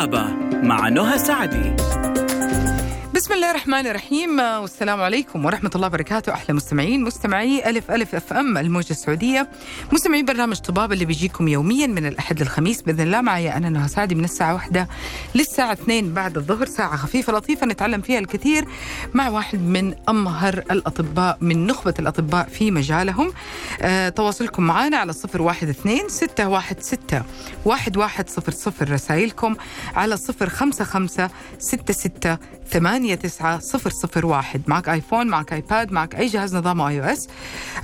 طبابة مع نهى سعدي. بسم الله الرحمن الرحيم والسلام عليكم ورحمة الله وبركاته. أحلى مستمعين مستمعي ألف ألف أف أم الموجة السعودية. مستمعي برنامج طباب اللي بيجيكم يوميا من الأحد للخميس. بإذن الله معي أنا نهى سعدي من الساعة واحدة للساعة اثنين بعد الظهر ساعة خفيفة لطيفة نتعلم فيها الكثير مع واحد من أمهر الأطباء من نخبة الأطباء في مجالهم. آه تواصلكم معنا على صفر واحد اثنين ستة واحد ستة واحد واحد صفر صفر رسائلكم على صفر خمسة خمسة ستة ستة ثمانية تسعة صفر صفر واحد. معك آيفون معك آيباد معك أي جهاز نظام آي أو إس.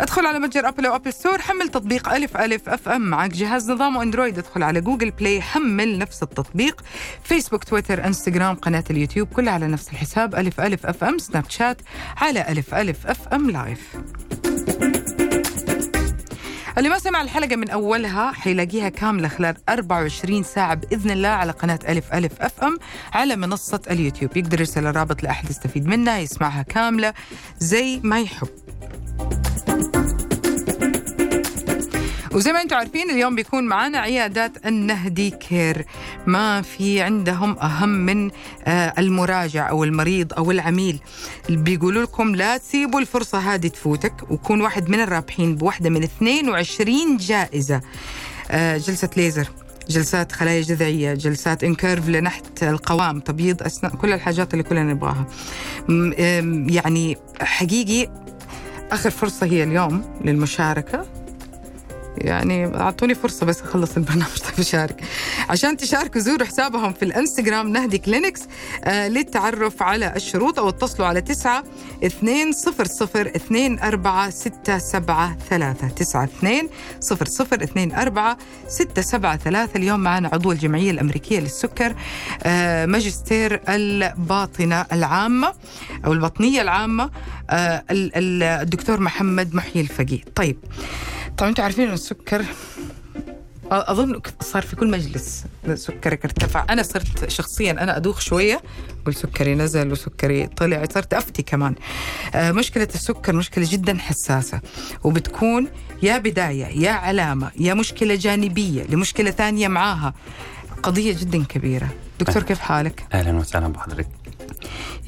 ادخل على متجر أبل أو أبل ستور حمل تطبيق ألف ألف أف أم. معك جهاز نظام أندرويد ادخل على جوجل بلاي حمل نفس التطبيق. فيسبوك تويتر إنستغرام قناة اليوتيوب كلها على نفس الحساب ألف ألف أف أم سناب شات على ألف ألف أف أم لايف اللي ما سمع الحلقة من أولها حيلاقيها كاملة خلال 24 ساعة بإذن الله على قناة ألف ألف أف أم على منصة اليوتيوب. يقدر يرسل الرابط لأحد يستفيد منها يسمعها كاملة زي ما يحب. وزي ما أنتم عارفين اليوم بيكون معنا عيادات النهدي كير. ما في عندهم أهم من آه المراجع أو المريض أو العميل. بيقولوا لكم لا تسيبوا الفرصة هذه تفوتك وكون واحد من الرابحين بواحدة من 22 جائزة. آه جلسة ليزر جلسات خلايا جذعية جلسات إن كيرف لنحت القوام تبييض أسنان كل الحاجات اللي كلنا نبغاها. يعني حقيقي آخر فرصة هي اليوم للمشاركة. يعني أعطوني فرصة بس أخلص البرنامج. طيب أشارك عشان تشاركوا زوروا حسابهم في الإنستغرام نهدي كلينكس آه للتعرف على الشروط أو اتصلوا على 9 2 0 0 2 4 6 7 3 9 2 0 0 2 4 6 7 3 اليوم معنا عضو الجمعية الأمريكية للسكر آه ماجستير الباطنة العامة أو البطنية العامة آه الدكتور محمد محيي الفقيه. طيب طبعا أنتم عارفين انه السكر أظن صار في كل مجلس سكرك ارتفع. أنا صرت شخصيا أنا أدوخ شوية أقول سكري نزل وسكري طلع صرت أفتي كمان. مشكلة السكر مشكلة جدا حساسة وبتكون يا بداية يا علامة يا مشكلة جانبية لمشكلة ثانية معاها. قضية جدا كبيرة. دكتور كيف حالك؟ أهلا وسهلا بحضرتك.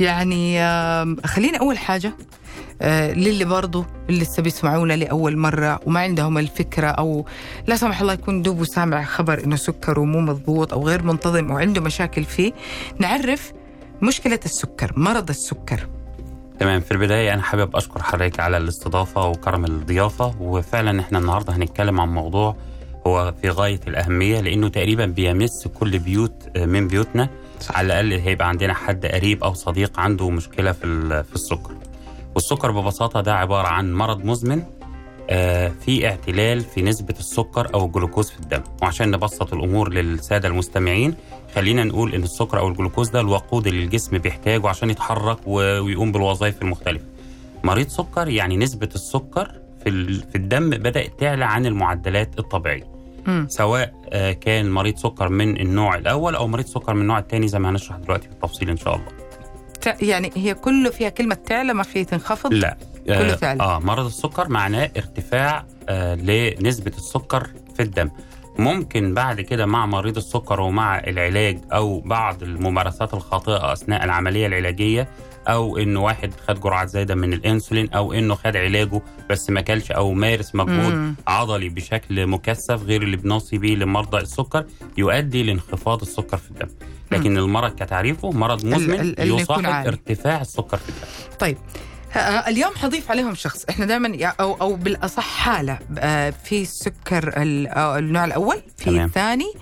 يعني خلينا أول حاجة للي برضو اللي لسه بيسمعونا لأول مرة وما عندهم الفكرة أو لا سمح الله يكون دوبه سامع خبر إنه سكره مو مضبوط أو غير منتظم أو عنده مشاكل فيه نعرف مشكلة السكر مرض السكر. تمام. في البداية أنا حابب أشكر حضرتك على الاستضافة وكرم الضيافة وفعلا إحنا النهاردة هنتكلم عن موضوع هو في غاية الأهمية لأنه تقريبا بيمس كل بيوت من بيوتنا. على الأقل هيبقى عندنا حد قريب أو صديق عنده مشكلة في في السكر. والسكر ببساطة ده عبارة عن مرض مزمن آه في اعتلال في نسبة السكر أو الجلوكوز في الدم. وعشان نبسط الأمور للسادة المستمعين خلينا نقول إن السكر أو الجلوكوز ده الوقود اللي الجسم بيحتاجه عشان يتحرك ويقوم بالوظائف المختلفة. مريض سكر يعني نسبة السكر في, في الدم بدأت تعلى عن المعدلات الطبيعية. م. سواء آه كان مريض سكر من النوع الأول أو مريض سكر من النوع الثاني زي ما هنشرح دلوقتي بالتفصيل إن شاء الله. يعني هي كله فيها كلمة تعلى ما فيه تنخفض؟ لا كله تعلى آه مرض السكر معناه ارتفاع آه لنسبة السكر في الدم ممكن بعد كده مع مريض السكر ومع العلاج أو بعض الممارسات الخاطئة أثناء العملية العلاجية أو إنه واحد خد جرعات زايدة من الإنسولين أو إنه خد علاجه بس ما كلش أو مارس مجهود مم. عضلي بشكل مكثف غير اللي بنوصي بيه لمرضى السكر يؤدي لانخفاض السكر في الدم لكن المرض كتعريفه مرض مزمن ال- يصاحب. ارتفاع السكر في الدم طيب. آه، اليوم حضيف عليهم شخص. إحنا دائما أو أو بالأصح حالة. آه، في السكر ال- آه، النوع الأول في تمام. الثاني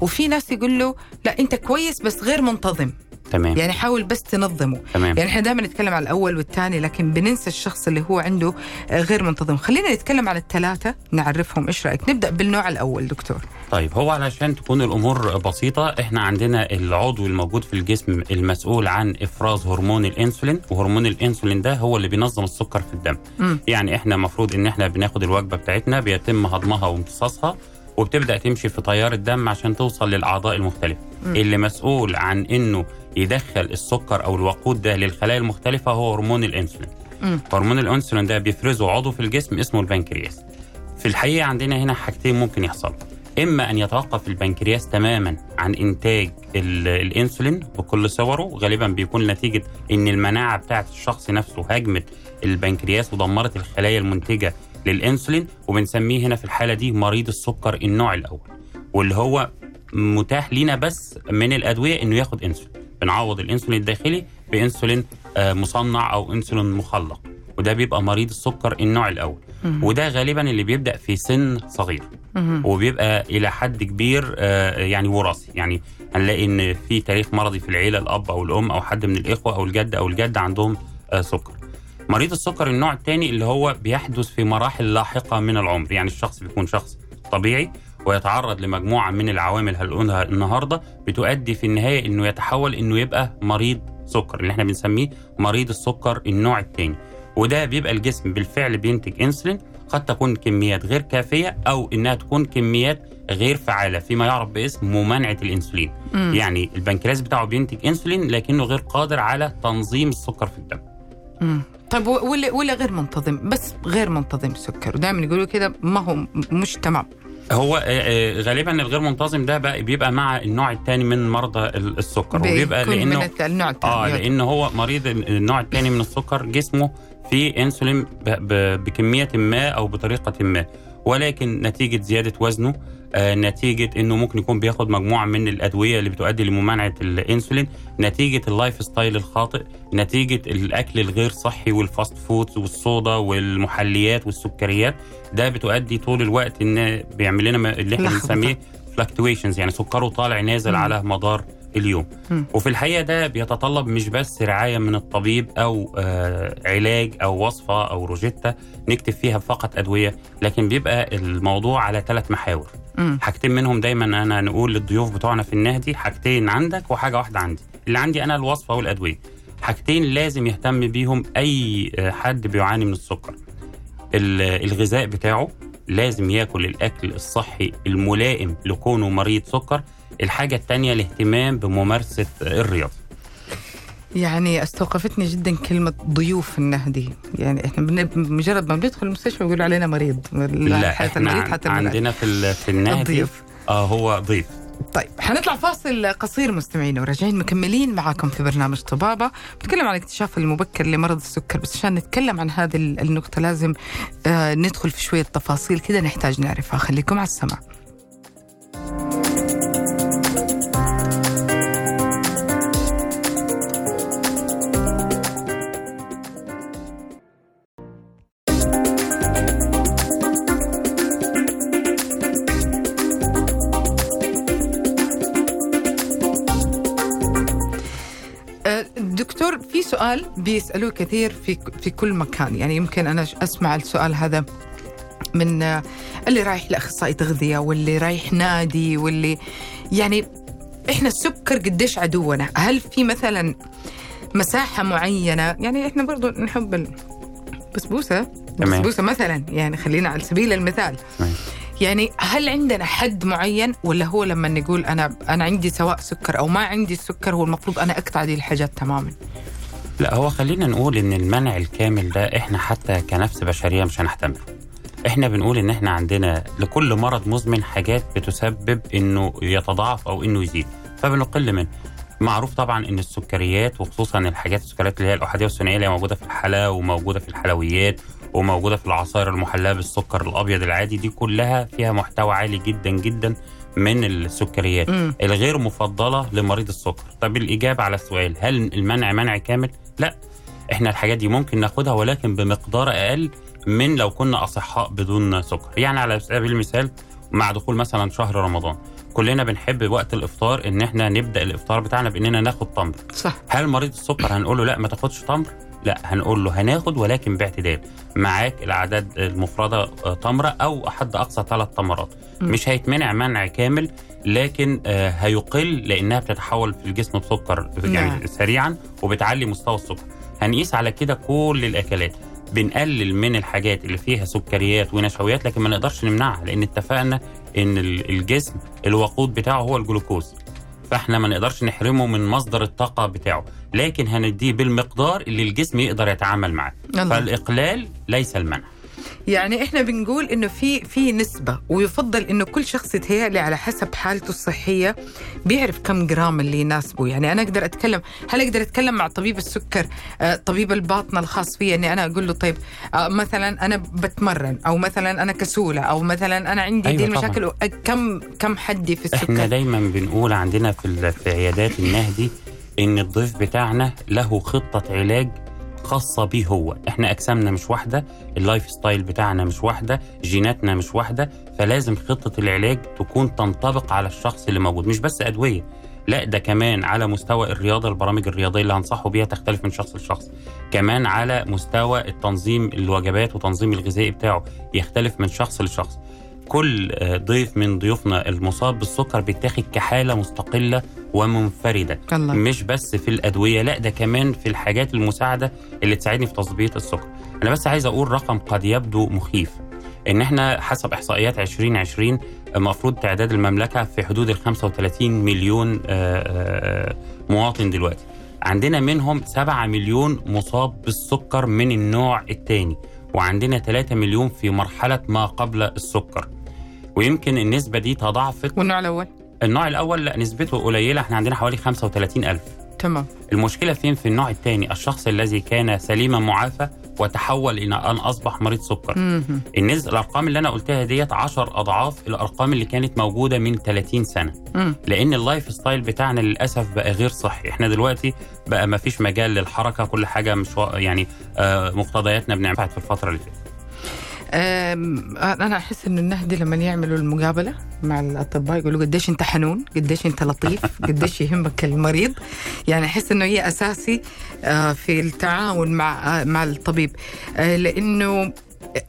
وفي ناس يقول له لا أنت كويس بس غير منتظم. تمام. يعني حاول بس تنظمه. تمام. يعني إحنا دائما نتكلم على الأول والثاني لكن بننسى الشخص اللي هو عنده آه، غير منتظم. خلينا نتكلم على الثلاثة نعرفهم إيش رأيك. نبدأ بالنوع الأول دكتور. طيب هو علشان تكون الأمور بسيطة إحنا عندنا العضو الموجود في الجسم المسؤول عن إفراز هرمون الإنسولين وهرمون الإنسولين ده هو اللي بينظم السكر في الدم. مم. يعني إحنا المفروض إن إحنا بناخد الوجبة بتاعتنا بيتم هضمها وامتصاصها وبتبدأ تمشي في تيار الدم عشان توصل للأعضاء المختلفة. اللي مسؤول عن إنه يدخل السكر أو الوقود ده للخلايا المختلفة هو هرمون الإنسولين. مم. هرمون الإنسولين ده بيفرزه عضو في الجسم اسمه البنكرياس. في الحقيقة عندنا هنا حاجتين ممكن يحصلوا إما أن يتوقف البنكرياس تماما عن إنتاج ال- الإنسولين بكل صوره غالبا بيكون نتيجة إن المناعة بتاعه الشخص نفسه هاجمت البنكرياس ودمرت الخلايا المنتجة للإنسولين وبنسميه هنا في الحالة دي مريض السكر النوع الأول واللي هو متاح لينا بس من الأدوية إنه ياخد إنسولين. بنعوض الإنسولين الداخلي بإنسولين آه، مصنع أو إنسولين مخلق. وده بيبقى مريض السكر النوع الأول. وده غالبا اللي بيبدأ في سن صغير. مهم. وبيبقى إلى حد كبير آه، يعني وراثي. يعني هنلاقي إن في تاريخ مرضي في العيلة الأب أو الأم أو حد من الإخوة أو الجد أو الجدة عندهم آه، سكر. مريض السكر النوع الثاني اللي هو بيحدث في مراحل لاحقة من العمر. يعني الشخص بيكون شخص طبيعي ويتعرض لمجموعة من العوامل هنقولها النهارده بتؤدي في النهاية إنه يتحول إنه يبقى مريض سكر اللي إحنا بنسميه مريض السكر النوع الثاني وده بيبقى الجسم بالفعل بينتج انسولين قد تكون كميات غير كافية أو إنها تكون كميات غير فعالة فيما يعرف باسم ممانعة الانسولين. مم. يعني البنكرياس بتاعه بينتج انسولين لكنه غير قادر على تنظيم السكر في الدم. مم. طيب ولا ولا غير منتظم بس غير منتظم السكر ودائما يقولوا كده ما هو مش تمام. هو آه، آه، غالبا الغير منتظم ده بقى بيبقى مع النوع الثاني من مرضى ال- السكر. وبيبقى من لأنه الت- النوع الثاني آه لأن هو مريض النوع الثاني من السكر جسمه فيه إنسولين بكمية ما أو بطريقة ما ولكن نتيجة زيادة وزنه آه نتيجة إنه ممكن يكون بياخد مجموعة من الأدوية اللي بتؤدي لممانعة الإنسولين نتيجة ال lifestyle الخاطئ نتيجة الأكل الغير صحي وال fast food والصودا والمحليات والسكريات ده بتؤدي طول الوقت إن بيعمل لنا اللي إحنا. بنسميه fluctuations يعني سكره طالع نازل. على مدار اليوم. وفي الحقيقة ده بيتطلب مش بس رعاية من الطبيب أو آه علاج أو وصفة أو روشتة نكتب فيها فقط أدوية لكن بيبقى الموضوع على ثلاث محاور. حاجتين منهم دايما أنا نقول للضيوف بتوعنا في النهدي حاجتين عندك وحاجة واحدة عندي. اللي عندي أنا الوصفة والأدوية. حاجتين لازم يهتم بيهم أي آه، حد بيعاني من السكر. ال- الغذاء بتاعه لازم ياكل الأكل الصحي الملائم لكونه مريض سكر الحاجة الثانية الاهتمام بممارسة الرياضة. يعني استوقفتني جدا كلمة ضيوف النهدي يعني إحنا مجرد ما بندخل المستشفى بيقولوا علينا مريض. حالة إحنا المريض حتى المريض. عندنا في في النهدي الضيوف. آه هو ضيف. طيب حنطلع فاصل قصير مستمعين وراجعين مكملين معاكم في برنامج طبابة. بنتكلم عن الاكتشاف المبكر لمرض السكر بس عشان نتكلم عن هذه ال- النقطة لازم آه ندخل في شوية تفاصيل كده نحتاج نعرفها. خليكم على السمع سؤال بيسألوه كثير في في كل مكان. يعني يمكن أنا أسمع السؤال هذا من اللي رايح لأخصائي تغذية واللي رايح نادي واللي يعني إحنا السكر قديش عدونا. هل في مثلا مساحة معينة؟ يعني إحنا برضو نحب البسبوسة تمام. بسبوسة مثلا. يعني خلينا على سبيل المثال. يعني هل عندنا حد معين؟ ولا هو لما نقول أنا أنا عندي سواء سكر أو ما عندي السكر هو المفروض أنا اقطع دي الحاجات تماما. لا هو خلينا نقول إن المنع الكامل ده إحنا حتى كنفس بشرية مش هنحتمله. إحنا بنقول إن إحنا عندنا لكل مرض مزمن حاجات بتسبب إنه يتضاعف أو إنه يزيد فبنقل منه. معروف طبعا إن السكريات وخصوصا الحاجات السكريات اللي هي الاحاديه والثنائية اللي موجودة في الحلا وموجودة في الحلويات وموجودة في العصائر المحلاة بالسكر الأبيض العادي دي كلها فيها محتوى عالي جدا جدا من السكريات مم. الغير مفضلة لمريض السكر. طب الإجابة على السؤال هل المنع منع كامل؟ لا إحنا الحاجات دي ممكن ناخدها ولكن بمقدار أقل من لو كنا أصحاء بدون سكر. يعني على سبيل المثال مع دخول مثلا شهر رمضان كلنا بنحب وقت الإفطار إن إحنا نبدأ الإفطار بتاعنا بإننا ناخد تمر. صح. هل مريض السكر هنقول له لا ما تاخدش تمر؟ لا هنقول له هناخد ولكن باعتدال. معاك الأعداد المفرده آه، تمرة أو حد أقصى ثلاث تمرات. مش هيتمنع منع كامل لكن آه، هيقل لأنها بتتحول في الجسم بسكر يعني نعم. سريعا وبتعلي مستوى السكر. هنقيس على كده كل الأكلات. بنقلل من الحاجات اللي فيها سكريات ونشويات لكن ما نقدرش نمنعها لأن اتفقنا إن ال- الجسم الوقود بتاعه هو الجلوكوز. فإحنا ما نقدرش نحرمه من مصدر الطاقة بتاعه. لكن هنديه بالمقدار اللي الجسم يقدر يتعامل معاه. فالإقلال ليس المنع. يعني إحنا بنقول إنه في في نسبة ويفضل إنه كل شخص يتهيألي على حسب حالته الصحية بيعرف كم جرام اللي يناسبه. يعني أنا أقدر أتكلم هل أقدر أتكلم مع طبيب السكر؟ آه، طبيب الباطنه الخاص فيا إني أنا أقول له طيب آه، مثلا أنا بتمرن أو مثلا أنا كسولة أو مثلا أنا عندي أيوة دي. المشاكل كم كم حدي في إحنا السكر دايما بنقول عندنا في في عيادات النهدي إن الضيف بتاعنا له خطة علاج خاصة بيه هو. إحنا أجسامنا مش واحدة ال lifestyle بتاعنا مش واحدة جيناتنا مش واحدة فلازم خطة العلاج تكون تنطبق على الشخص اللي موجود. مش بس أدوية لا ده كمان على مستوى الرياضة البرامج الرياضية اللي هنصحه بيها تختلف من شخص لشخص. كمان على مستوى التنظيم الوجبات وتنظيم الغذائي بتاعه يختلف من شخص لشخص. كل آه، ضيف من ضيوفنا المصاب بالسكر بيتاخد كحالة مستقلة ومنفردة. الله. مش بس في الأدوية لا ده كمان في الحاجات المساعدة اللي تساعدني في تظبيط السكر. أنا بس عايز أقول رقم قد يبدو مخيف. إن إحنا حسب إحصائيات 2020 المفروض تعداد المملكة في حدود ال 35 مليون آه، آه، مواطن دلوقتي. عندنا منهم 7 مليون مصاب بالسكر من النوع الثاني وعندنا 3 مليون في مرحلة ما قبل السكر. ويمكن النسبة دي تضاعفت والنوع الأول؟ النوع الأول لا نسبته قليلة. إحنا عندنا حوالي 35 ألف. تمام. المشكلة فين؟ في النوع الثاني الشخص الذي كان سليما معافى وتحول إلى أن أصبح مريض سكر. مهم. النسبة الأرقام اللي أنا قلتها ديت 10 أضعاف الأرقام اللي كانت موجودة من 30 سنة. مم. لأن ال lifestyle بتاعنا للأسف بقى غير صحي إحنا دلوقتي بقى ما فيش مجال للحركة كل حاجة مش يعني آه مقتضياتنا بنعملها في الفترة اللي فاتت. أنا أحس إنه النهدي لما يعملوا المقابلة مع الأطباء يقولوا قديش أنت حنون قديش أنت لطيف قديش يهمك المريض. يعني أحس إنه هي أساسي آه، في التعاون مع آه، مع الطبيب. آه، لإنه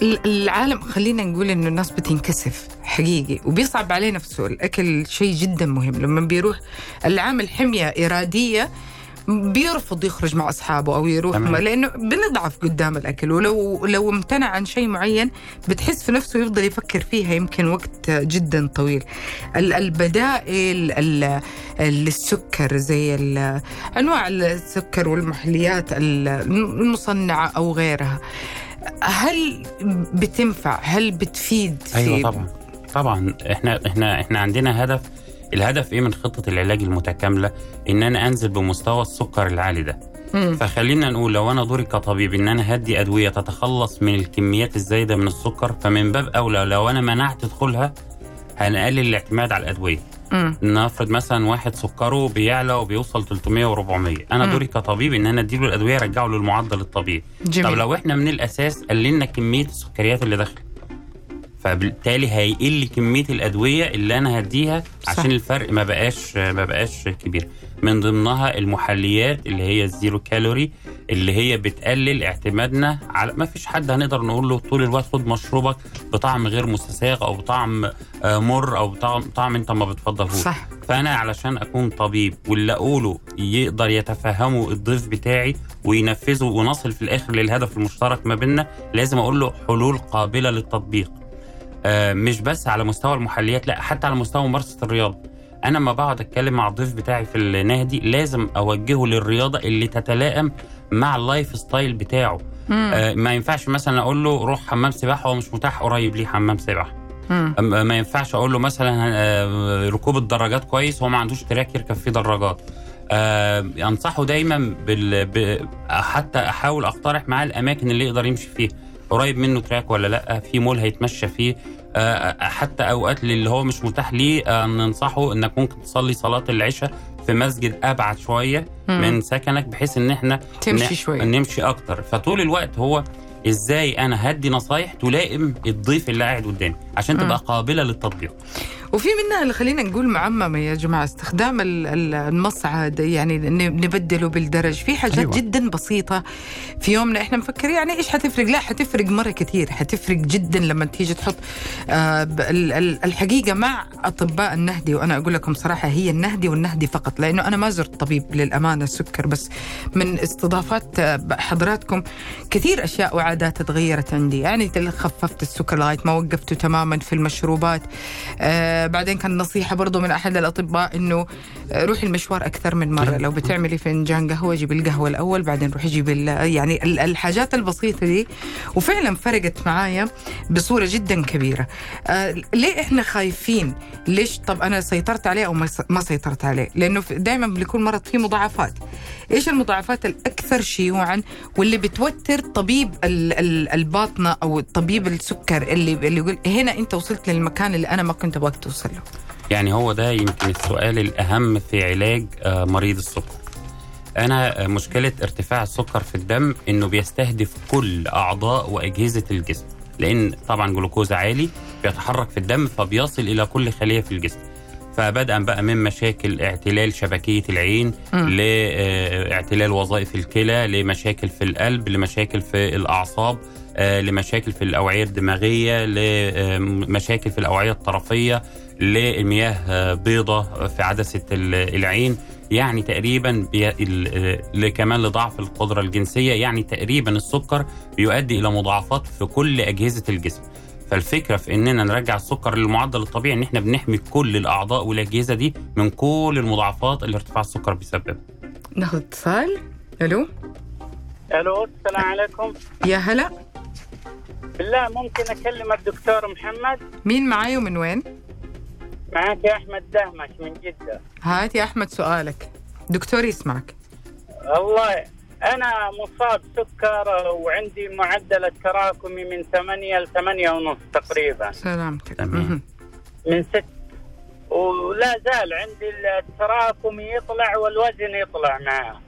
ال- العالم خلينا نقول إنه الناس بتنكسف حقيقي وبيصعب عليه نفسه الأكل شيء جدا مهم. لما بيروح العامل حمية إرادية بيرفض يخرج مع أصحابه أو يروح. ما لأنه بنضعف قدام الأكل. ولو لو امتنع عن شيء معين بتحس في نفسه يفضل يفكر فيها يمكن وقت جدا طويل. ال- البدائل ال- السكر زي أنواع السكر والمحليات ال- المصنعة أو غيرها. هل بتنفع؟ هل بتفيد في أيوه طبعا. طبعا. إحنا إحنا إحنا عندنا هدف الهدف إيه من خطة العلاج المتكاملة إن أنا أنزل بمستوى السكر العالي ده مم. فخلينا نقول لو أنا دوري كطبيب إن أنا هدي أدوية تتخلص من الكميات الزايدة من السكر فمن باب أولى لو أنا منعت دخولها هنقلل الاعتماد على الأدوية مم. نفرض مثلا واحد سكره بيعلى وبيوصل 300 و400 أنا مم. دوري كطبيب إن أنا أديله الأدوية أرجعه للمعدل الطبيعي. طب لو إحنا من الأساس قللنا كمية السكريات اللي داخله فبالتالي هيقل كمية الأدوية اللي أنا هديها صح. عشان الفرق ما بقاش ما بقاش كبير. من ضمنها المحليات اللي هي الزيرو كالوري اللي هي بتقلل اعتمادنا على ما فيش حد هنقدر نقول له طول الوقت خد مشروبك بطعم غير مستساغ أو بطعم آه، مر أو بطعم طعم أنت ما بتفضلهوش. صح. فأنا علشان أكون طبيب واللي أقوله يقدر يتفهمه الضيف بتاعي وينفذه ونصل في الآخر للهدف المشترك ما بيننا لازم أقول له حلول قابلة للتطبيق. مش بس على مستوى المحليات لا حتى على مستوى ممارسة الرياضة. أنا لما بقعد أتكلم مع الضيف بتاعي في النهدي لازم أوجهه للرياضة اللي تتلائم مع ال lifestyle بتاعه. آه ما ينفعش مثلا أقول له روح حمام سباحة هو مش متاح قريب ليه حمام سباحة. أم- ما ينفعش أقول له مثلا آه، ركوب الدراجات كويس هو ما عندوش تراك يركب فيه دراجات. آه، أنصحه دايما بال... ب... حتى أحاول أقترح معاه الأماكن اللي يقدر يمشي فيها. قريب منه تراك ولا لأ؟ في مول هيتمشى فيه. آه، حتى أوقات اللي هو مش متاح ليه آه، ننصحه إنك ممكن تصلي صلاة العشاء في مسجد أبعد شوية مم. من سكنك بحيث إن إحنا تمشي شوية. نمشي أكتر. فطول الوقت هو إزاي أنا هدي نصايح تلائم الضيف اللي قاعد قدامي عشان تبقى قابلة للتطبيق. وفي منها اللي خلينا نقول معممة يا جماعة استخدام ال- ال- المصعد يعني نبدله بالدرج. في حاجات أيوة. جدا بسيطة في يومنا إحنا مفكرين يعني إيش حتفرق؟ لا حتفرق مرة كثير. حتفرق جدا لما تيجي تحط آه الحقيقة مع أطباء النهدي. وأنا أقول لكم صراحة هي النهدي والنهدي فقط لأنه أنا ما زرت طبيب للأمانة السكر بس من استضافات آه، حضراتكم كثير أشياء وعادات تغيرت عندي. يعني خففت السكر لغاية ما وقفته تماما في المشروبات آه بعدين كان نصيحة برضو من أحد الأطباء إنه آه، روحي المشوار أكثر من مرة. لو بتعملي فنجان قهوة جيبي القهوة الأول بعدين روحي جيبي يعني ال- الحاجات البسيطة دي. وفعلا فرقت معايا بصورة جدا كبيرة. آه ليه إحنا خايفين؟ ليش؟ طب أنا سيطرت عليه أو ما سيطرت عليه؟ لأنه دائما بيكون مرض فيه مضاعفات. إيش المضاعفات؟ الأكثر شيوعا واللي بتوتر طبيب ال- ال- الباطنة أو طبيب السكر اللي اللي يقول هنا أنت وصلت للمكان اللي أنا ما كنت أبغاك توصل. له يعني هو ده يمكن السؤال الأهم في علاج آه، مريض السكر. أنا آه، مشكلة ارتفاع السكر في الدم إنه بيستهدف كل أعضاء وأجهزة الجسم لأن طبعا جلوكوز عالي بيتحرك في الدم فبيصل إلى كل خلية في الجسم. فبدءا بقى من مشاكل اعتلال شبكية العين لاعتلال وظائف الكلى لمشاكل في القلب لمشاكل في الأعصاب آه، لمشاكل في الأوعية الدماغية لمشاكل في الأوعية الطرفية لمياه آه، بيضة في عدسة ال- العين. يعني تقريبا بي... كمان لضعف القدرة الجنسية. يعني تقريبا السكر بيؤدي إلى مضاعفات في كل أجهزة الجسم. فالفكرة في إننا نرجع السكر للمعدل الطبيعي إن إحنا بنحمي كل الأعضاء والأجهزة دي من كل المضاعفات اللي ارتفاع السكر بيسببها ناخذ اتصال. ألو؟ ألو السلام عليكم. يا هلا. بالله ممكن أكلم الدكتور محمد. مين معاي ومن وين؟ معك يا أحمد دهمش من جدة. هات يا أحمد سؤالك. دكتور يسمعك. الله أنا مصاب سكر وعندي معدل التراكمي من 8 ل 8 ونص تقريبا. سلامتك. تمام. من 6 ولا زال عندي التراكمي يطلع والوزن يطلع معاه.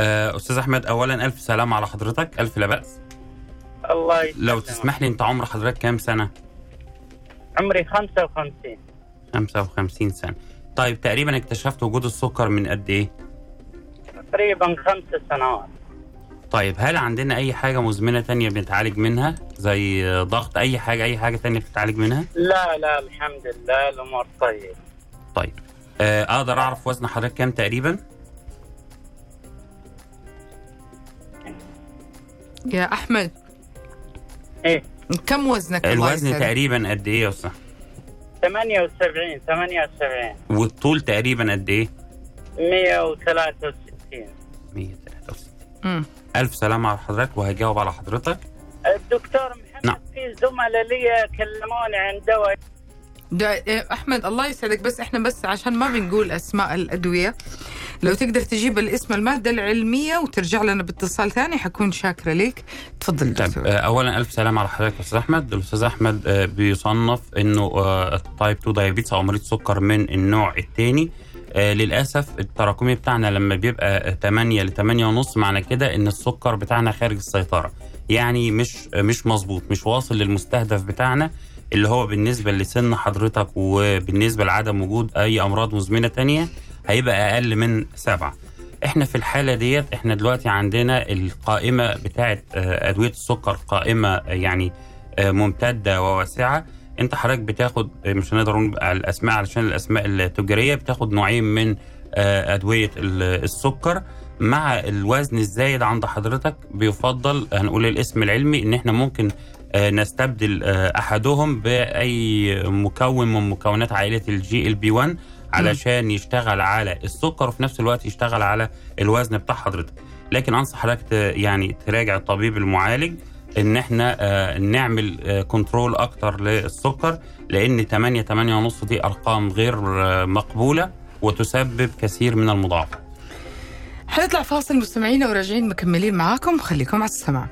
آه، أستاذ أحمد أولا ألف سلام على حضرتك. ألف لا بأس. الله يسلمك. لو تسمح لي أنت عمر حضرتك كام سنة؟ عمري 55 55 سنة. طيب تقريبا اكتشفت وجود السكر من قد إيه؟ تقريبا خمس سنوات. طيب هل عندنا أي حاجة مزمنة تانية بنتعالج منها؟ زي ضغط أي حاجة أي حاجة تانية بتتعالج منها؟ لا لا الحمد لله الأمور طيب طيب آه، أقدر أعرف وزن حضرتك كام تقريبا؟ يا أحمد. إيه. كم وزنك الله الوزن يسعدك؟ تقريبا قد إيه يا أستاذ؟ 78 78 والطول تقريبا قد إيه؟ 163 163 مم. ألف سلامة على حضرتك وهجاوب على حضرتك. الدكتور محمد نعم. في زملاء لي كلموني عن دواء. ده إيه، أحمد الله يسعدك بس إحنا بس عشان ما بنقول أسماء الأدوية. لو تقدر تجيب الاسم المادة العلمية وترجع لنا باتصال ثاني حكون شاكرة لك. تفضل طيب دكتور. آه، اولا ألف سلامة على حضرتك أستاذ أحمد. الأستاذ أحمد آه، بيصنف إنه type 2 diabetes أو مريض سكر من النوع الثاني للأسف التراكمي بتاعنا لما بيبقى آه، 8 ل 8 ونص معنى كده إن السكر بتاعنا خارج السيطرة. يعني مش آه، مش مظبوط مش واصل للمستهدف بتاعنا اللي هو بالنسبة لسن حضرتك وبالنسبة لعدم وجود أي أمراض مزمنة تانية. هيبقى أقل من سبعة. إحنا في الحالة ديت إحنا دلوقتي عندنا القائمة بتاعه آه، أدوية السكر قائمة آه، يعني آه، ممتدة وواسعة. أنت حضرتك بتاخد مش هنقدر نقول الأسماء علشان الأسماء التجارية بتاخد نوعين من أدوية ال- السكر. مع الوزن الزايد عند حضرتك بيفضل هنقول الاسم العلمي إن إحنا ممكن نستبدل أحدهم بأي مكون من مكونات عائلة الجي ال بي 1 علشان يشتغل على السكر وفي نفس الوقت يشتغل على الوزن بتاع حضرتك. لكن أنصح حضرتك يعني تراجع الطبيب المعالج إن إحنا آه، نعمل آه، كنترول أكتر للسكر لأن 8 8 ونص دي أرقام غير آه، مقبولة وتسبب كثير من المضاعفات. حنطلع فاصل مستمعينا وراجعين مكملين معاكم. خليكم على السماع.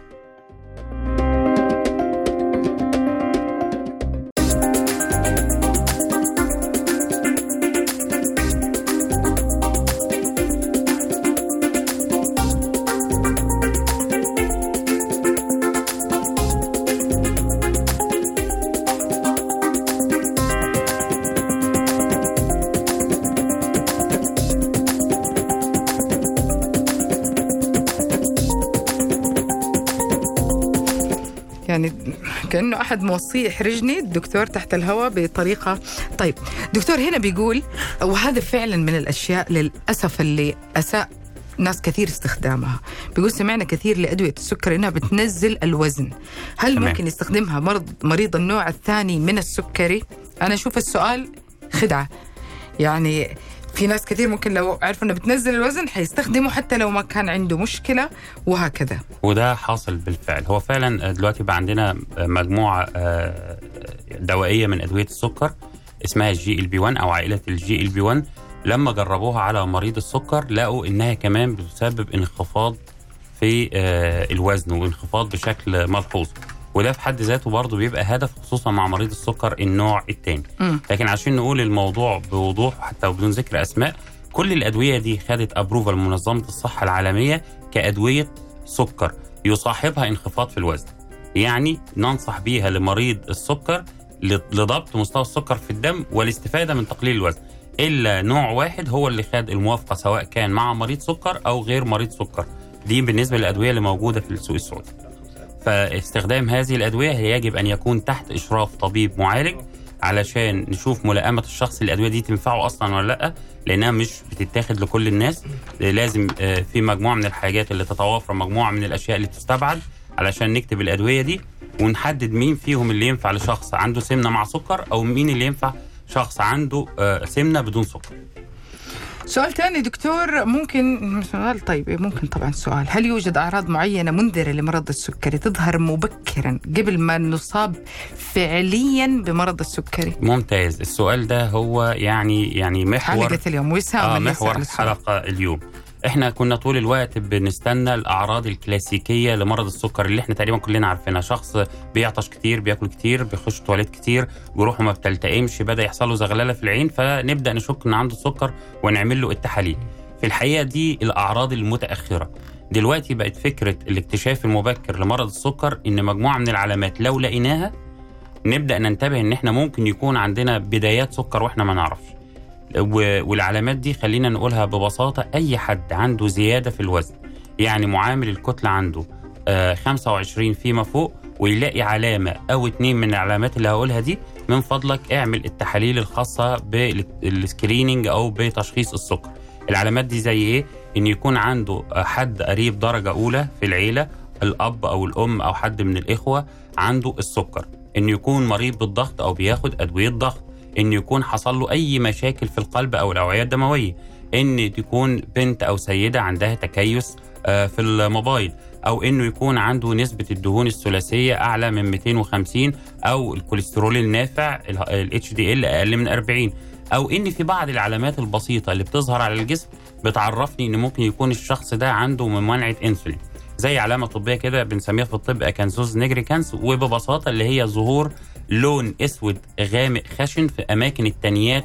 أحد موصي يحرجني الدكتور تحت الهواء بطريقة طيب. دكتور هنا بيقول وهذا فعلا من الأشياء للأسف اللي اساء ناس كثير استخدامها. بيقول سمعنا كثير لأدوية السكر إنها بتنزل الوزن. هل تمام. ممكن يستخدمها مرض مريض النوع الثاني من السكري؟ أنا أشوف السؤال خدعة. يعني في ناس كثير ممكن لو عرفوا إنه بتنزل الوزن حيستخدمه حتى لو ما كان عنده مشكلة وهكذا. وده حاصل بالفعل. هو فعلا دلوقتي بقى عندنا مجموعة آه، دوائية من أدوية السكر اسمها ال GLP 1 أو عائلة ال GLP 1 لما جربوها على مريض السكر لقوا إنها كمان بتسبب انخفاض في آه، الوزن وانخفاض بشكل ملحوظ. وده في حد ذاته برضه بيبقى هدف خصوصا مع مريض السكر النوع الثاني. لكن عشان نقول الموضوع بوضوح حتى وبدون ذكر أسماء كل الأدوية دي خدت ابروفال منظمه الصحة العالمية كأدوية سكر يصاحبها انخفاض في الوزن. يعني ننصح بيها لمريض السكر لضبط مستوى السكر في الدم والاستفادة من تقليل الوزن. إلا نوع واحد هو اللي خد الموافقة سواء كان مع مريض سكر أو غير مريض سكر. دي بالنسبة للأدوية اللي موجودة في السوق السعودي. فاستخدام هذه الأدوية يجب أن يكون تحت إشراف طبيب معالج علشان نشوف ملائمة الشخص الأدوية دي تنفعه أصلا ولا لأ لأنها مش بتتاخد لكل الناس. لازم آه، في مجموعة من الحاجات اللي تتوافر مجموعة من الأشياء اللي تستبعد علشان نكتب الأدوية دي ونحدد مين فيهم اللي ينفع لشخص عنده سمنة مع سكر أو مين اللي ينفع شخص عنده آه، سمنة بدون سكر. سؤال ثاني دكتور ممكن سؤال طيب ممكن طبعا سؤال. هل يوجد أعراض معينة منذرة لمرض السكري تظهر مبكرا قبل ما نصاب فعليا بمرض السكري؟ ممتاز. السؤال ده هو يعني يعني محور حلقة اليوم وسام آه محور. الحلقة اليوم. إحنا كنا طول الوقت بنستنى الأعراض الكلاسيكية لمرض السكر اللي إحنا تقريبا كلنا عارفينها. شخص بيعطش كتير بياكل كتير بيخش تواليت كتير جروحه ما بتلتئمش بدأ يحصل له زغللة في العين فنبدأ نشك إن عنده سكر ونعمل له التحاليل في الحقيقة دي الأعراض المتأخرة. دلوقتي بقت فكرة الاكتشاف المبكر لمرض السكر إن مجموعة من العلامات لو لقيناها نبدأ ننتبه إن إحنا ممكن يكون عندنا بدايات سكر وإحنا ما نعرفش. والعلامات دي خلينا نقولها ببساطة أي حد عنده زيادة في الوزن يعني معامل الكتلة عنده آه 25 فيما فوق ويلاقي علامة أو اتنين من العلامات اللي هقولها دي من فضلك اعمل التحاليل الخاصة بالسكريننج أو بتشخيص السكر. العلامات دي زي إيه؟ إن يكون عنده آه، حد قريب درجة أولى في العيلة الأب أو الأم أو حد من الإخوة عنده السكر. إن يكون مريض بالضغط أو بياخد أدوية ضغط. إن يكون حصل له أي مشاكل في القلب أو الأوعية الدموية. إن تكون بنت أو سيدة عندها تكيس آه، في المبايض أو إنه يكون عنده نسبة الدهون الثلاثية أعلى من 250 أو الكوليسترول النافع ال HDL أقل من 40 أو إن في بعض العلامات البسيطة اللي بتظهر على الجسم بتعرفني إن ممكن يكون الشخص ده عنده ممانعه إنسولين. زي علامة طبية كده بنسميها في الطب acanthosis nigricans وببساطة اللي هي ظهور لون أسود غامق خشن في أماكن التنيات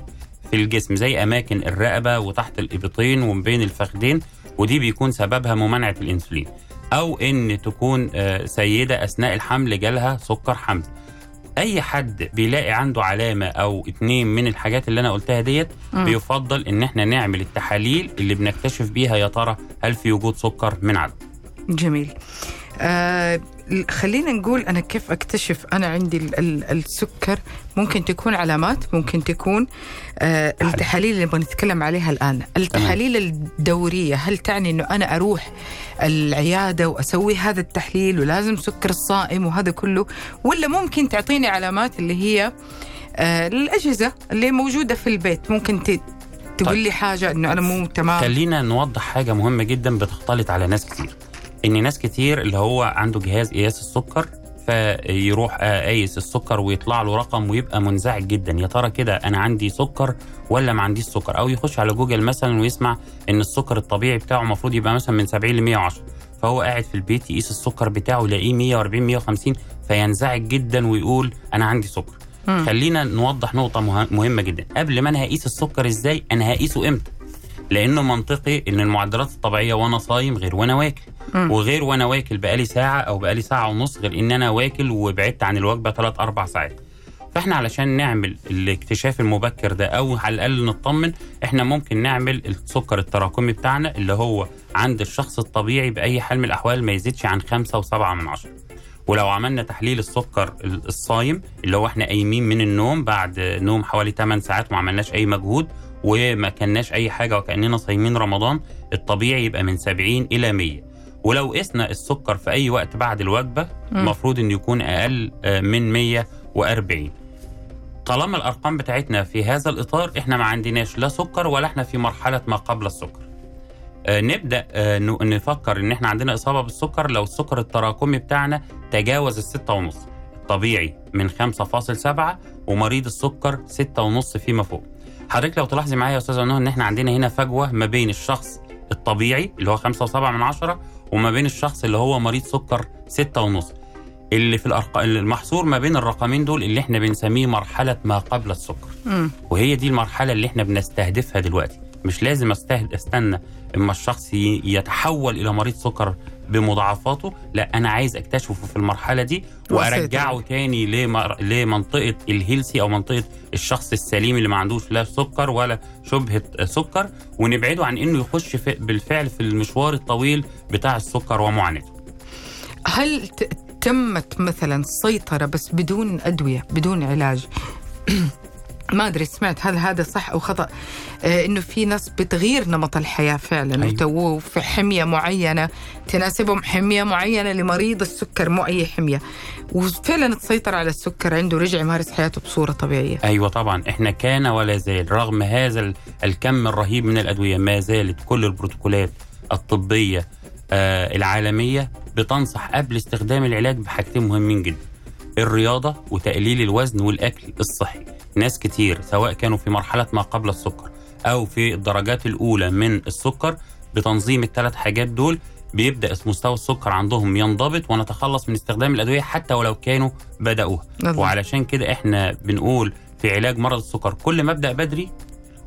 في الجسم زي أماكن الرقبة وتحت الإبطين وما بين الفخذين ودي بيكون سببها ممانعه الإنسولين. أو إن تكون آه، سيدة أثناء الحمل جالها سكر حمل. أي حد بيلاقي عنده علامة أو اتنين من الحاجات اللي أنا قلتها ديت بيفضل إن إحنا نعمل التحاليل اللي بنكتشف بيها يا ترى هل في وجود سكر من عدم. جميل. آه خلينا نقول أنا كيف أكتشف أنا عندي ال- ال- السكر؟ ممكن تكون علامات ممكن تكون آه التحاليل اللي بنتكلم عليها الآن. التحاليل الدورية هل تعني إنه أنا أروح العيادة وأسوي هذا التحليل ولازم سكر الصائم وهذا كله؟ ولا ممكن تعطيني علامات اللي هي آه الأجهزة اللي موجودة في البيت؟ ممكن ت- تقول طيب. لي حاجة إنه أنا مو تمام؟ خلينا نوضح حاجة مهمة جدا بتختلط على ناس كتير. إن ناس كتير اللي هو عنده جهاز قياس السكر فيروح آه، قايس السكر ويطلع له رقم ويبقى منزعج جدا. يا ترى كده أنا عندي سكر ولا ما عنديش سكر؟ أو يخش على جوجل مثلا ويسمع إن السكر الطبيعي بتاعه المفروض يبقى مثلا من 70 ل 110 فهو قاعد في البيت يقيس السكر بتاعه يلاقيه 140 150 فينزعج جدا ويقول أنا عندي سكر. خلينا نوضح نقطة مه- مهمة جدا. قبل ما أنا هقيس السكر إزاي أنا هقيسه إمتى؟ لأنه منطقي إن المعدلات الطبيعية وأنا صايم غير وأنا واكل. وغير وأنا واكل بقالي ساعة أو بقالي ساعة ونص غير إن أنا واكل وبعدت عن الوجبة 3 4 ساعات. فإحنا علشان نعمل الاكتشاف المبكر ده أو على الأقل نطمن إحنا ممكن نعمل السكر التراكمي بتاعنا اللي هو عند الشخص الطبيعي بأي حال من الأحوال ما يزيدش عن 5 و7 من عشرة. ولو عملنا تحليل السكر الصايم اللي هو إحنا قايمين من النوم بعد نوم حوالي 8 ساعات وما عملناش أي مجهود وما كناش أي حاجة وكأننا صايمين رمضان الطبيعي يبقى من 70 إلى 100 ولو قسنا السكر في أي وقت بعد الوجبة المفروض انه يكون أقل آه، من 140 طالما الأرقام بتاعتنا في هذا الإطار إحنا ما عندناش لا سكر ولا إحنا في مرحلة ما قبل السكر. آه، نبدأ آه، نفكر إن إحنا عندنا إصابة بالسكر. لو السكر التراكمي بتاعنا تجاوز الستة ونص الطبيعي من 5.7 ومريض السكر 6 ونص فيما فوق. حضرتك لو تلاحظي معايا يا أستاذة نهى إن إحنا عندنا هنا فجوة ما بين الشخص الطبيعي اللي هو 5.7 من عشرة وما بين الشخص اللي هو مريض سكر 6 ونص. اللي في الارقام المحصور ما بين الرقمين دول اللي إحنا بنسميه مرحلة ما قبل السكر. مم. وهي دي المرحلة اللي إحنا بنستهدفها دلوقتي. مش لازم استهد أستنى إما الشخص يتحول إلى مريض سكر بمضاعفاته لا أنا عايز أكتشفه في المرحلة دي وأسيطر وأرجعه. تاني لمر... لمنطقة الهيلسي أو منطقة الشخص السليم اللي ما عندوش لا سكر ولا شبهة سكر ونبعده عن إنه يخش في... بالفعل في المشوار الطويل بتاع السكر ومعاناته هل تمت مثلا سيطرة بس بدون أدوية بدون علاج ما أدري سمعت هل هذا صح أو خطأ. آه إنه في ناس بتغير نمط الحياة فعلا. أيوة. وتوه في حمية معينة تناسبهم حمية معينة لمريض السكر مو أي حمية. وفعلا تسيطر على السكر عنده رجع يمارس حياته بصورة طبيعية. أيوه طبعا. إحنا كان ولا زال رغم هذا ال- الكم الرهيب من الأدوية ما زالت كل البروتوكولات الطبية آه العالمية بتنصح قبل استخدام العلاج بحاجتين مهمين جدا. الرياضة وتقليل الوزن والأكل الصحي. ناس كتير سواء كانوا في مرحلة ما قبل السكر أو في الدرجات الأولى من السكر بتنظيم الثلاث حاجات دول بيبدأ مستوى السكر عندهم ينضبط ونتخلص من استخدام الأدوية حتى ولو كانوا بدأوها. وعلشان كده إحنا بنقول في علاج مرض السكر كل ما أبدأ بدري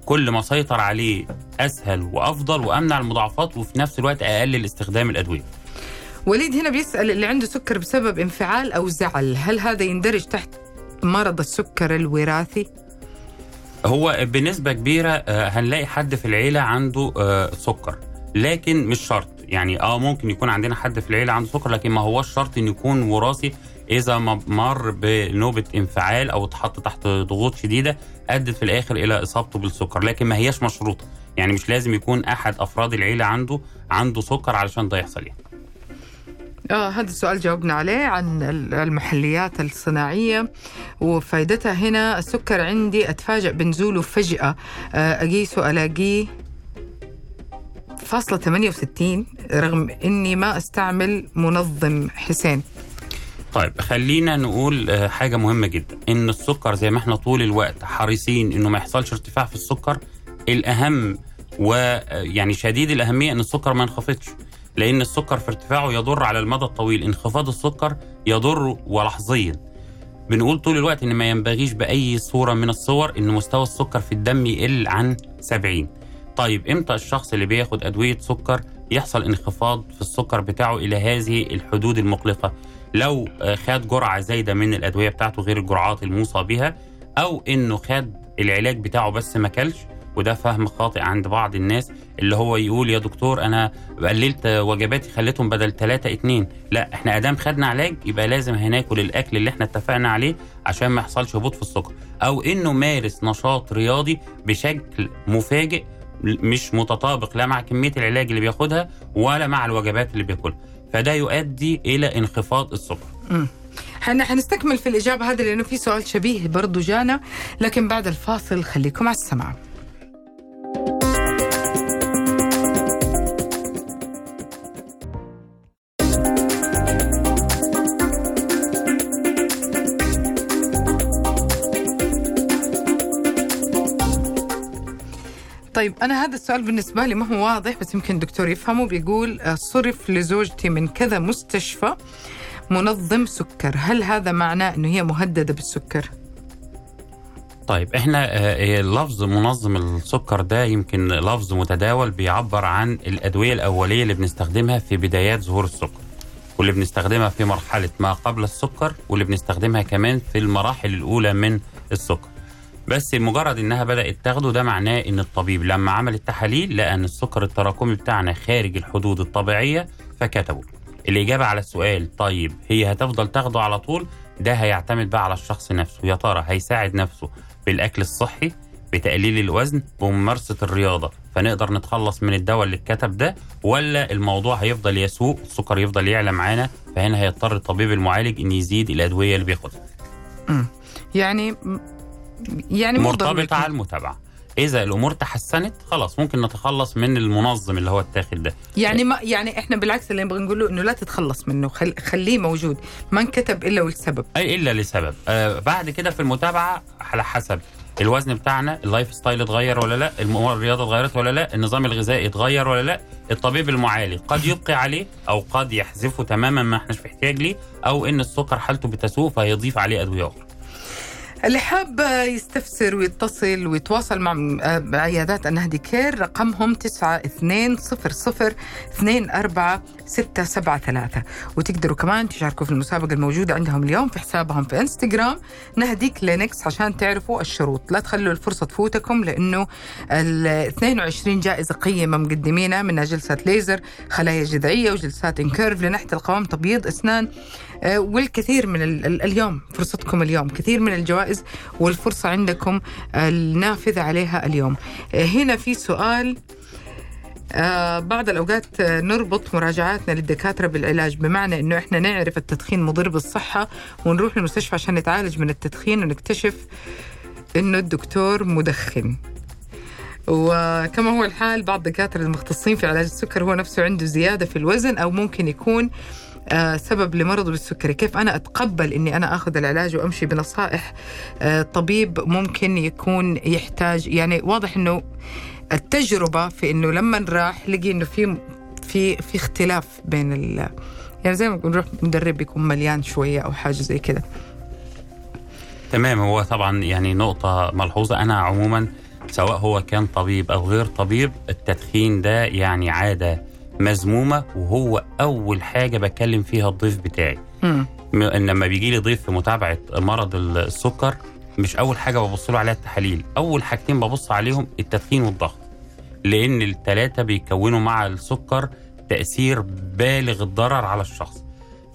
كل ما سيطر عليه أسهل وأفضل وأمنع المضاعفات وفي نفس الوقت أقلل استخدام الأدوية. وليد هنا بيسأل اللي عنده سكر بسبب انفعال أو زعل هل هذا يندرج تحت مرض السكر الوراثي؟ هو بنسبة كبيرة آه، هنلاقي حد في العيلة عنده آه، سكر لكن مش شرط. يعني آه ممكن يكون عندنا حد في العيلة عنده سكر لكن ما هوش شرط انه يكون وراثي. إذا ما مر بنوبة انفعال أو اتحط تحت ضغوط شديدة أدت في الآخر إلى إصابته بالسكر لكن ما هياش مشروطة يعني مش لازم يكون أحد أفراد العيلة عنده عنده سكر علشان ده يحصل يعني. آه هذا السؤال جاوبنا عليه عن ال- المحليات الصناعية وفائدتها هنا السكر عندي أتفاجأ بنزوله فجأة. آه أقيسه ألاقيه فاصلة 68 رغم إني ما أستعمل منظم حسين. طيب خلينا نقول آه، حاجة مهمة جدا إن السكر زي ما إحنا طول الوقت حريصين إنه ما يحصلش ارتفاع في السكر الأهم ويعني شديد الأهمية إن السكر ما ينخفضش. لأن السكر في ارتفاعه يضر على المدى الطويل. انخفاض السكر يضر ولحظيا بنقول طول الوقت إن ما ينبغيش بأي صورة من الصور إن مستوى السكر في الدم يقل عن 70 طيب إمتى الشخص اللي بياخد أدوية سكر يحصل انخفاض في السكر بتاعه إلى هذه الحدود المقلقة؟ لو آه، خد جرعة زايدة من الأدوية بتاعته غير الجرعات الموصى بها أو إنه خد العلاج بتاعه بس ما كلش وده فهم خاطئ عند بعض الناس. اللي هو يقول يا دكتور أنا قللت وجباتي خليتهم بدل 3 2 لا إحنا أدام خدنا علاج يبقى لازم هناكل الأكل اللي إحنا اتفقنا عليه عشان ما يحصلش هبوط في السكر. أو إنه مارس نشاط رياضي بشكل مفاجئ مش متطابق لا مع كمية العلاج اللي بياخدها ولا مع الوجبات اللي بياكلها. فده يؤدي إلى انخفاض السكر. حن حنستكمل في الإجابة هذه لأنه في سؤال شبيه برضو جانا لكن بعد الفاصل خليكم على السماع. طيب أنا هذا السؤال بالنسبة لي ما هو واضح بس يمكن الدكتور يفهمه. بيقول آه، صرف لزوجتي من كذا مستشفى منظم سكر. هل هذا معناه أنه هي مهددة بالسكر؟ طيب إحنا آه، لفظ منظم السكر ده يمكن لفظ متداول بيعبر عن الأدوية الأولية اللي بنستخدمها في بدايات ظهور السكر واللي بنستخدمها في مرحلة ما قبل السكر واللي بنستخدمها كمان في المراحل الأولى من السكر. بس مجرد إنها بدأت تاخده ده معناه إن الطبيب لما عمل التحاليل لقى إن السكر التراكمي بتاعنا خارج الحدود الطبيعية فكتبه. الإجابة على السؤال طيب هي هتفضل تاخده على طول؟ ده هيعتمد بقى على الشخص نفسه. يا ترى هيساعد نفسه بالأكل الصحي بتقليل الوزن بممارسة الرياضة فنقدر نتخلص من الدواء اللي اتكتب ده ولا الموضوع هيفضل يسوء السكر يفضل يعلى معانا فهنا هيضطر الطبيب المعالج إن يزيد الأدوية اللي بياخدها؟ يعني يعني مرتبطة على المتابعة. إذا الأمور تحسنت خلاص ممكن نتخلص من المنظم اللي هو التاخد ده. يعني ما يعني إحنا بالعكس اللي نبغى نقوله إنه لا تتخلص منه خل خليه موجود. ما انكتب إلا والسبب أي إلا لسبب. آه بعد كده في المتابعة على حسب الوزن بتاعنا ال lifestyle اتغير ولا لا الرياضة اتغيرت ولا لا النظام الغذائي اتغير ولا لا الطبيب المعالج قد يبقي عليه أو قد يحذفه تماما ما إحناش في احتياج ليه أو إن السكر حالته بتسوء فيضيف عليه أدوية أخرى. اللي حاب يستفسر ويتصل ويتواصل مع عيادات النهدي كير رقمهم 9200 وتقدروا كمان تشاركوا في المسابقة الموجودة عندهم اليوم في حسابهم في إنستغرام نهدي كلينكس عشان تعرفوا الشروط. لا تخلوا الفرصة تفوتكم لأنه ال 22 جائزة قيمة مقدمينها منها جلسة ليزر خلايا جذعية وجلسات إن كيرف لنحت القوام تبييض أسنان. والكثير من ال- ال- اليوم فرصتكم اليوم كثير من الجوائز والفرصة عندكم النافذة عليها اليوم. آه، هنا في سؤال آه بعض الأوقات آه، نربط مراجعاتنا للدكاترة بالعلاج بمعنى أنه إحنا نعرف التدخين مضر بالصحة ونروح المستشفى عشان نتعالج من التدخين ونكتشف أنه الدكتور مدخن. وكما هو الحال بعض الدكاترة المختصين في علاج السكر هو نفسه عنده زيادة في الوزن أو ممكن يكون آه، سبب لمرضه بالسكري. كيف أنا أتقبل أني أنا أخذ العلاج وأمشي بنصائح آه، طبيب ممكن يكون يحتاج؟ يعني واضح أنه التجربة في أنه لما راح لقي أنه في في في اختلاف بين ال يعني زي ما بنروح مدرب يكون مليان شوية أو حاجة زي كده. تمام هو طبعا يعني نقطة ملحوظة. أنا عموما سواء هو كان طبيب أو غير طبيب التدخين ده يعني عادة مذمومة وهو أول حاجة بكلم فيها الضيف بتاعي. م- لما بيجي لي ضيف في متابعة مرض السكر مش أول حاجة ببص له عليها التحاليل. أول حاجتين ببص عليهم التدخين والضغط. لأن التلاتة بيكونوا مع السكر تأثير بالغ الضرر على الشخص.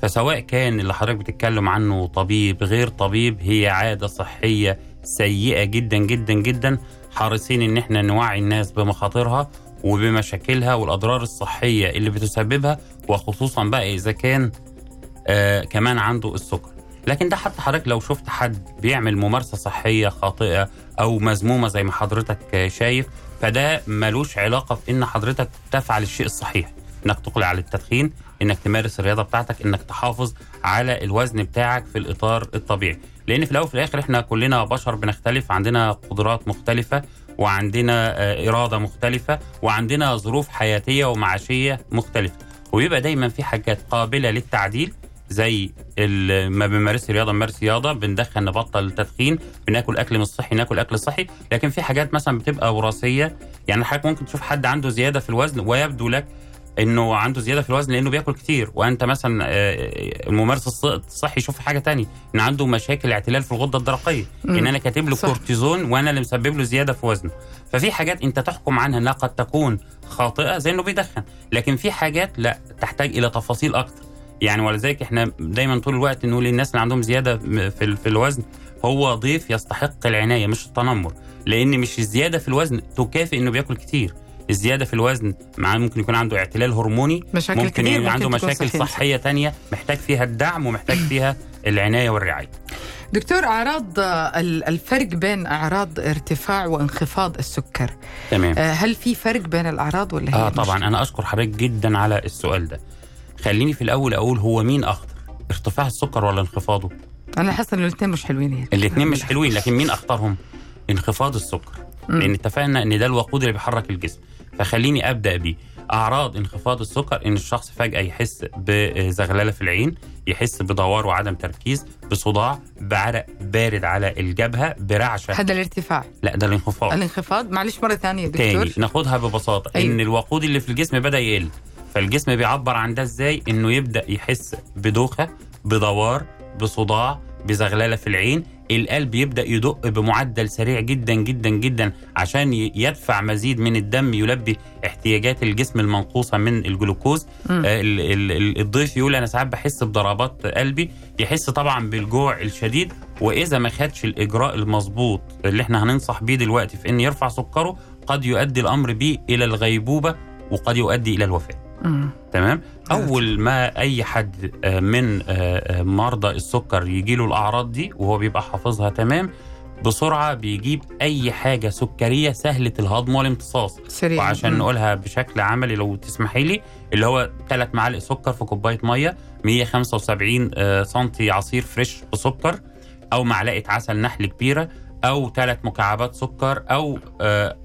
فسواء كان اللي حضرتك بتتكلم عنه طبيب غير طبيب هي عادة صحية سيئة جدا جدا جدا حريصين إن إحنا نوعي الناس بمخاطرها. وبمشاكلها والأضرار الصحية اللي بتسببها وخصوصا بقى إذا كان آه كمان عنده السكر. لكن ده حتى حضرتك لو شفت حد بيعمل ممارسة صحية خاطئة أو مذمومة زي ما حضرتك شايف فده ملوش علاقة في ان حضرتك تفعل الشيء الصحيح. إنك تقلع عن التدخين إنك تمارس الرياضة بتاعتك إنك تحافظ على الوزن بتاعك في الإطار الطبيعي. لأن في الأول وفي الآخر إحنا كلنا بشر بنختلف عندنا قدرات مختلفة وعندنا آه، إرادة مختلفة وعندنا ظروف حياتية ومعاشيه مختلفة. وبيبقى دايما في حاجات قابلة للتعديل زي ما بنمارس رياضة نمارس رياضة بندخن نبطل التدخين بناكل أكل مش صحي ناكل أكل صحي. لكن في حاجات مثلا بتبقى وراثية يعني حضرتك ممكن تشوف حد عنده زيادة في الوزن ويبدو لك انه عنده زيادة في الوزن لأنه بياكل كتير. وانت مثلا آه، الممارس الص- الصحي يشوف حاجة تانية. إن عنده مشاكل اعتلال في الغدة الدرقية. إن أنا كاتب له. كورتيزون وأنا اللي مسبب له زيادة في وزنه. ففي حاجات أنت تحكم عنها إنها قد تكون خاطئة زي إنه بيدخن. لكن في حاجات لا تحتاج إلى تفاصيل أكتر. يعني ولذلك إحنا دايما طول الوقت نقول للناس اللي عندهم زيادة في في الوزن هو ضيف يستحق العناية مش التنمر. لأن مش الزيادة في الوزن تكافئ إنه بياكل كتير. الزيادة في الوزن معاه ممكن يكون عنده اعتلال هرموني مشاكل ممكن كتير يبقى عنده مشاكل صحية. صحية تانية محتاج فيها الدعم ومحتاج فيها العناية والرعاية. دكتور أعراض ال- الفرق بين أعراض ارتفاع وانخفاض السكر تمام. آه، هل في فرق بين الأعراض ولا هي آه طبعا. أنا أشكر حضرتك جدا على السؤال ده. خليني في الأول أقول هو مين أخطر ارتفاع السكر ولا انخفاضه؟ أنا حاسة إن الاثنين مش حلوين يعني. الاثنين مش حلوين لكن مين أخطرهم؟ انخفاض السكر. لأن اتفقنا إن ده الوقود اللي بيحرك الجسم. فخليني أبدأ بيه. أعراض انخفاض السكر إن الشخص فجأة يحس بزغللة في العين يحس بدوار وعدم تركيز بصداع بعرق بارد على الجبهة برعشة. هذا الارتفاع. لا ده الانخفاض. الانخفاض؟ معلش مرة ثانية دكتور. تاني. ناخدها ببساطة. أيوة. إن الوقود اللي في الجسم بدأ يقل. فالجسم بيعبر عن ده إزاي؟ إنه يبدأ يحس بدوخة بدوار بصداع بزغللة في العين. القلب يبدأ يدق بمعدل سريع جدا جدا جدا عشان يدفع مزيد من الدم يلبي احتياجات الجسم المنقوصة من الجلوكوز. آه، ال- ال- ال- الضيف يقول أنا ساعات بحس بضربات قلبي يحس طبعا بالجوع الشديد وإذا ما خدش الإجراء المظبوط اللي إحنا هننصح بيه دلوقتي في إن يرفع سكره قد يؤدي الأمر بيه إلى الغيبوبة وقد يؤدي إلى الوفاة. تمام؟ أول ما أي حد آه، من آه، آه، مرضى السكر يجي له الأعراض دي وهو بيبقى حافظها تمام بسرعة بيجيب أي حاجة سكرية سهلة الهضم والامتصاص. سريع. وعشان. نقولها بشكل عملي لو تسمحي لي اللي هو ثلاث معالق سكر في كوباية مية 175 آه، سنتي عصير فريش بسكر أو معلقة عسل نحل كبيرة أو ثلاث مكعبات سكر أو آه،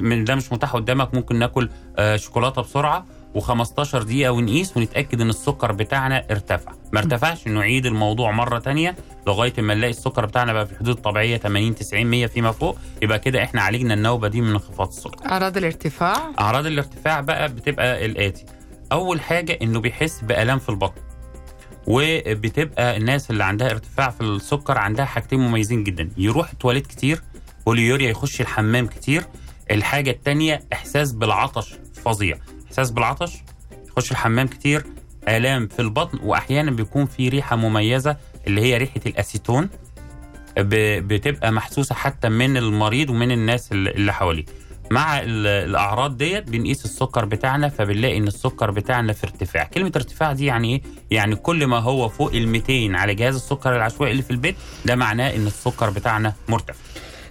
من ده مش متاح قدامك ممكن ناكل آه، شوكولاتة بسرعة. و15 دقيقة ونقيس ونتأكد إن السكر بتاعنا ارتفع. ما ارتفعش نعيد الموضوع مرة تانية لغاية ما نلاقي السكر بتاعنا بقى في الحدود الطبيعية 80 90 100 فيما فوق. يبقى كده إحنا عالجنا النوبة دي من انخفاض السكر. أعراض الارتفاع؟ أعراض الارتفاع بقى بتبقى الآتي. أول حاجة إنه بيحس بألام في البطن وبتبقى الناس اللي عندها ارتفاع في السكر عندها حاجتين مميزين جدا. يروح التواليت كتير بوليوريا يخش الحمام كتير. الحاجة التانية إحساس بالعطش فظيع. إحساس بالعطش يخش الحمام كتير آلام في البطن وأحيانا بيكون في ريحة مميزة اللي هي ريحة الأسيتون بتبقى محسوسة حتى من المريض ومن الناس اللي حواليه. مع ال- الأعراض ديت بنقيس السكر بتاعنا فبنلاقي إن السكر بتاعنا في ارتفاع. كلمة ارتفاع دي يعني إيه؟ يعني كل ما هو فوق ال 200 على جهاز السكر العشوائي اللي في البيت ده معناه إن السكر بتاعنا مرتفع.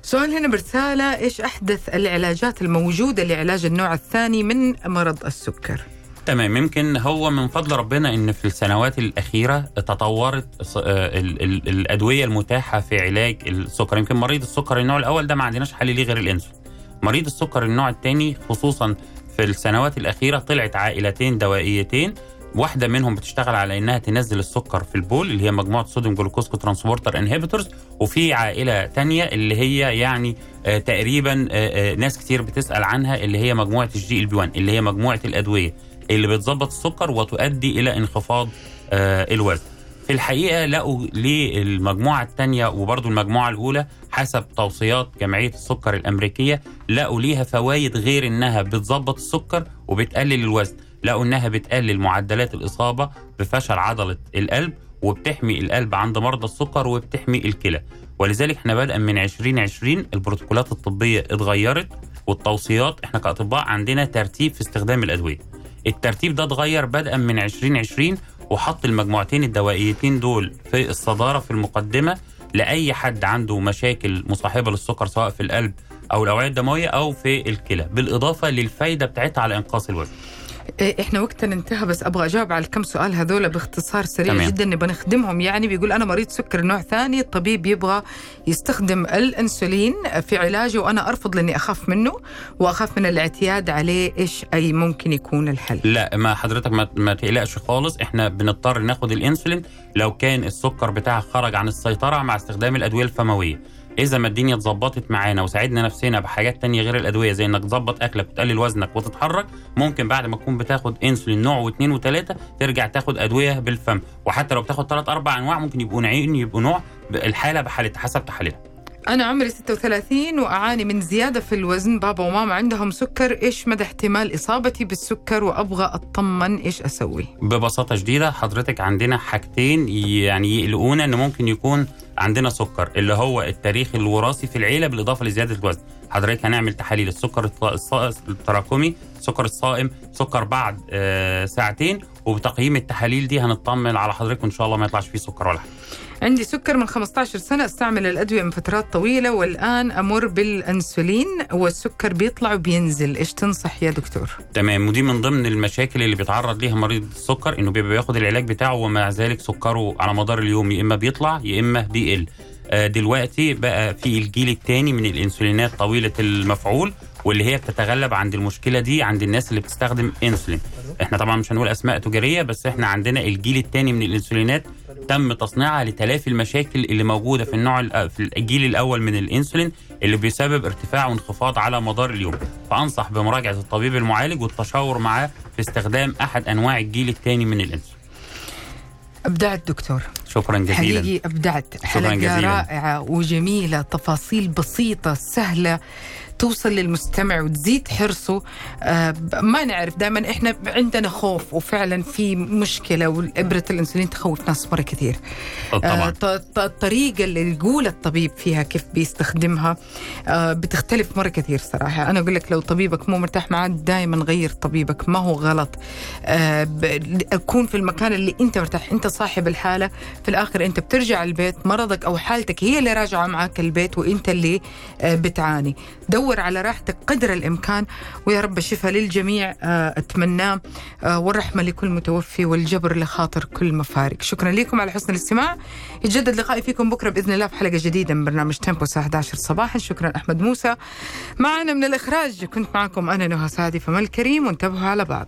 سؤال هنا برسالة إيش أحدث العلاجات الموجودة لعلاج النوع الثاني من مرض السكر؟ تمام يمكن هو من فضل ربنا إن في السنوات الأخيرة تطورت آه، ال- ال- الأدوية المتاحة في علاج السكر. يمكن مريض السكر النوع الأول ده ما عندناش حل ليه غير الإنسولين. مريض السكر النوع الثاني خصوصا في السنوات الأخيرة طلعت عائلتين دوائيتين واحدة منهم بتشتغل على إنها تنزل السكر في البول اللي هي مجموعة sodium glucose transporter inhibitors وفي عائلة تانية اللي هي يعني آه تقريبا آه آه ناس كتير بتسأل عنها اللي هي مجموعة ال GLP 1 اللي هي مجموعة الأدوية اللي بتظبط السكر وتؤدي إلى انخفاض آه الوزن. في الحقيقة لقوا للمجموعة الثانية وبرضو المجموعة الأولى حسب توصيات جمعية السكر الأمريكية لقوا ليها فوائد غير إنها بتظبط السكر وبتقلل الوزن. لقوا انها بتقلل معدلات الاصابه بفشل عضله القلب وبتحمي القلب عند مرضى السكر وبتحمي الكلى. ولذلك إحنا بدءا من 2020 البروتوكولات الطبية اتغيرت والتوصيات إحنا كأطباء عندنا ترتيب في استخدام الأدوية. الترتيب ده اتغير بدءا من 2020 وحط المجموعتين الدوائيتين دول في الصدارة في المقدمة لأي حد عنده مشاكل مصاحبة للسكر سواء في القلب أو الأوعية الدموية أو في الكلى بالإضافة للفايدة بتاعتها على إنقاص الوزن. إحنا وقتنا انتهى بس أبغى أجاوب على الكم سؤال هذول باختصار سريع تمام. جدا نبغى نخدمهم. يعني بيقول أنا مريض سكر نوع ثاني الطبيب يبغى يستخدم الإنسولين في علاجه وأنا أرفض لأني أخاف منه وأخاف من الاعتياد عليه إيش أي ممكن يكون الحل؟ لا ما حضرتك ما, ما تقلقش خالص. إحنا بنضطر ناخد الإنسولين لو كان السكر بتاعك خرج عن السيطرة مع استخدام الأدوية الفموية. إذا ما الدنيا اتظبطت معانا وساعدنا نفسنا بحاجات تانية غير الأدوية زي إنك تظبط أكلك وتقلل وزنك وتتحرك ممكن بعد ما تكون بتاخد إنسولين نوع واثنين وثلاثه ترجع تاخد أدوية بالفم. وحتى لو بتاخد ثلاث أربع أنواع ممكن يبقوا نوعين يبقوا نوع الحالة بحالتها حسب تحاليلها أنا عمري 36 وأعاني من زيادة في الوزن. بابا وماما عندهم سكر إيش مدى احتمال إصابتي بالسكر؟ وأبغى أطمن إيش أسوي. ببساطة شديدة حضرتك عندنا حاجتين يعني يقلقونا ان ممكن يكون عندنا سكر اللي هو التاريخ الوراثي في العيلة بالإضافة لزيادة الوزن. حضرتك هنعمل تحاليل السكر التراكمي سكر الصائم سكر بعد آه ساعتين وبتقييم التحاليل دي هنطمن على حضرتك وإن شاء الله ما يطلعش فيه سكر ولا حاجة. عندي سكر من 15 سنة أستعمل الأدوية من فترات طويلة والآن أمر بالأنسولين والسكر بيطلع وبينزل. إيش تنصح يا دكتور؟ تمام. ودي من ضمن المشاكل اللي بيتعرض ليها مريض السكر إنه بيبقى بياخد العلاج بتاعه ومع ذلك سكره على مدار اليوم يا إما بيطلع يا إما بيقل. آه، دلوقتي بقى في الجيل الثاني من الإنسولينات طويلة المفعول واللي هي بتتغلب عند المشكلة دي عند الناس اللي بتستخدم انسولين إحنا طبعا مش هنقول أسماء تجارية بس إحنا عندنا الجيل الثاني من الإنسولينات تم تصنيعها لتلافي المشاكل اللي موجودة في النوع في الجيل الأول من الإنسولين اللي بيسبب ارتفاع وانخفاض على مدار اليوم. فأنصح بمراجعة الطبيب المعالج والتشاور معاه في استخدام أحد أنواع الجيل الثاني من الإنسولين. أبدعت دكتور. شكرا جزيلا. حقيقي أبدعت. حلقة جزيلا. رائعة وجميلة تفاصيل بسيطة سهلة. توصل للمستمع وتزيد حرصه. آه ما نعرف دائما إحنا عندنا خوف وفعلا في مشكلة وإبرة الإنسولين تخوف ناس مرة كثير. طبعا. ط- ط- الطريقة اللي يقول الطبيب فيها كيف بيستخدمها آه بتختلف مرة كثير صراحة. أنا أقول لك لو طبيبك مو مرتاح معاه دائما غير طبيبك ما هو غلط. آه ب- كون في المكان اللي أنت مرتاح أنت صاحب الحالة في الآخر أنت بترجع البيت مرضك أو حالتك هي اللي راجعة معك البيت وأنت اللي آه بتعاني. دور على راحتك قدر الإمكان ويا رب الشفاء للجميع آه اتمناه آه والرحمة لكل متوفي والجبر لخاطر كل مفارق. شكرا لكم على حسن الاستماع. يتجدد لقائي فيكم بكرة بإذن الله في حلقة جديدة من برنامج تيمبو الساعة 11 صباحا. شكرا أحمد موسى. معنا من الإخراج كنت معكم أنا نهى سعدي فما الكريم وانتبهوا على بعض.